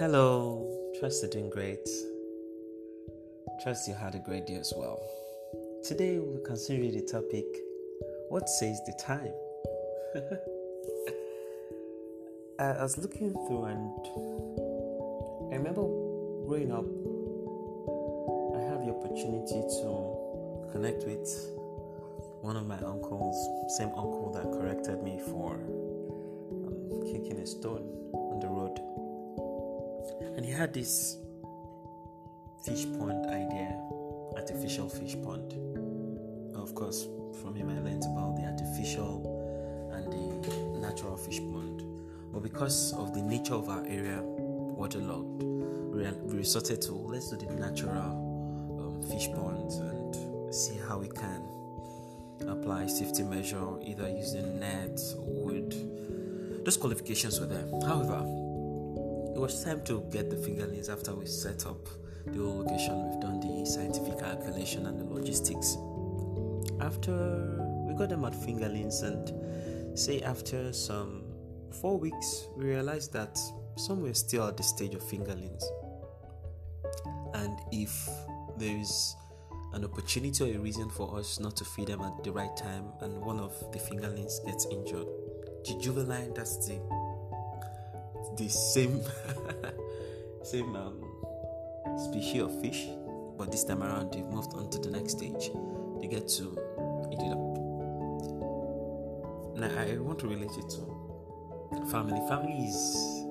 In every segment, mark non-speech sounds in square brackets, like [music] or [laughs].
Hello, trust you're doing great. Trust you had a great day as well. Today we'll consider the topic What says the time? [laughs] I was looking through and I remember growing up, I had the opportunity to connect with one of my uncles, same uncle that corrected me for um, kicking a stone on the road. And he had this fish pond idea, artificial fish pond. Of course, from him I learned about the artificial and the natural fish pond. But because of the nature of our area, waterlogged, we resorted to let's do the natural um, fish ponds and see how we can apply safety measure either using nets or wood. Those qualifications were there. However, it was time to get the fingerlings after we set up the whole location. We've done the scientific calculation and the logistics. After we got them at fingerlings, and say after some four weeks, we realized that some were still at the stage of fingerlings. And if there is an opportunity or a reason for us not to feed them at the right time, and one of the fingerlings gets injured, the juvenile that's the the same [laughs] same um, species of fish, but this time around they've moved on to the next stage. They get to eat it up. Now I want to relate it to family. Family is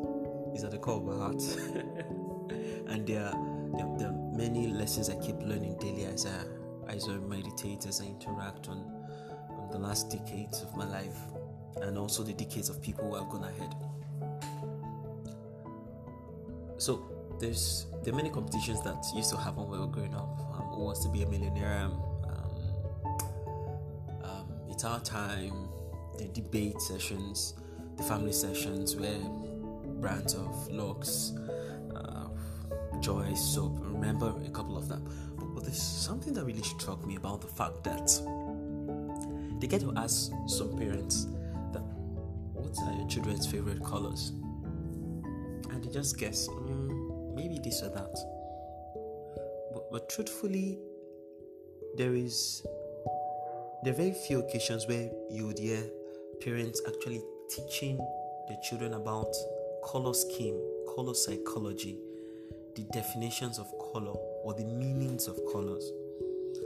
is at the core of my heart, [laughs] and there are, there, are many lessons I keep learning daily as I as I meditate, as I interact on, on the last decades of my life, and also the decades of people who have gone ahead. So there's there are many competitions that used to happen when we were growing up. Um, who wants to be a millionaire? Um, um, it's our time. The debate sessions, the family sessions where brands of Lux, uh, joy, soap. Remember a couple of them. But, but there's something that really struck me about the fact that they get to ask some parents that what are your children's favorite colors, just guess. Mm, maybe this or that. But, but truthfully, there is there are very few occasions where you would hear parents actually teaching their children about color scheme, color psychology, the definitions of color or the meanings of colors.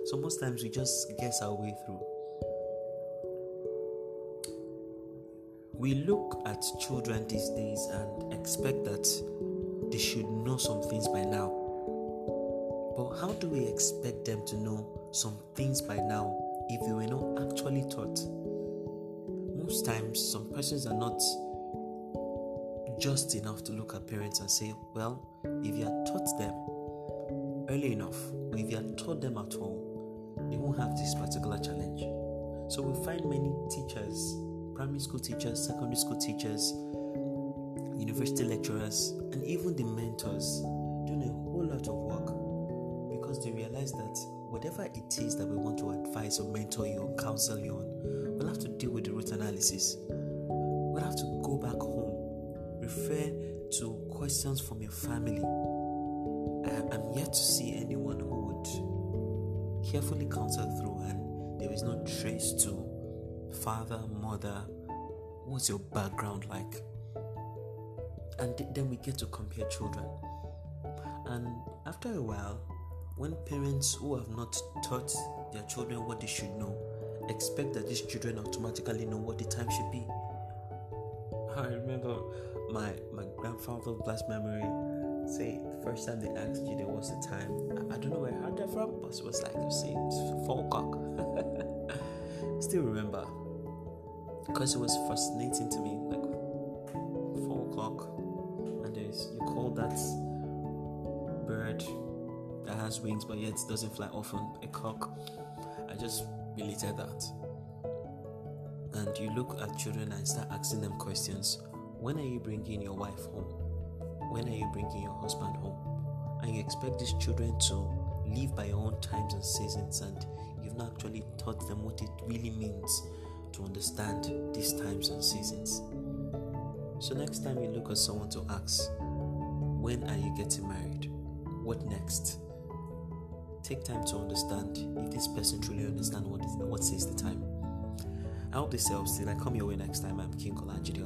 So most times we just guess our way through. We look at children these days and expect that they should know some things by now. But how do we expect them to know some things by now if they were not actually taught? Most times, some persons are not just enough to look at parents and say, well, if you had taught them early enough, or if you had taught them at all, they won't have this particular challenge. So we find many teachers, primary school teachers, secondary school teachers, university lecturers, and even the mentors doing a whole lot of work because they realize that whatever it is that we want to advise or mentor you or counsel you on, we'll have to deal with the root analysis. We'll have to go back home, refer to questions from your family. I, am yet to see anyone who would carefully counsel through and there is no trace to father, mother, what's your background like? And then we get to compare children. And after a while, when parents who have not taught their children what they should know expect that these children automatically know what the time should be. I remember my my grandfather, blessed memory, say the first time they asked you there was a time. I, I don't know where I heard that from, but it was like you see, it's four o'clock. [laughs] Still remember because it was fascinating to me. Like four o'clock, and there's you call that bird that has wings but yet doesn't fly often a cock. I just related that. And you look at children and start asking them questions. When are you bringing your wife home? When are you bringing your husband home? And you expect these children to live by your own times and seasons, and you've not actually taught them what it really means to understand these times and seasons. So, next time you look at someone to ask, When are you getting married? What next? Take time to understand if this person truly understands what is what says the time. I hope this helps. Till I come your way next time, I'm King Kolanjidi.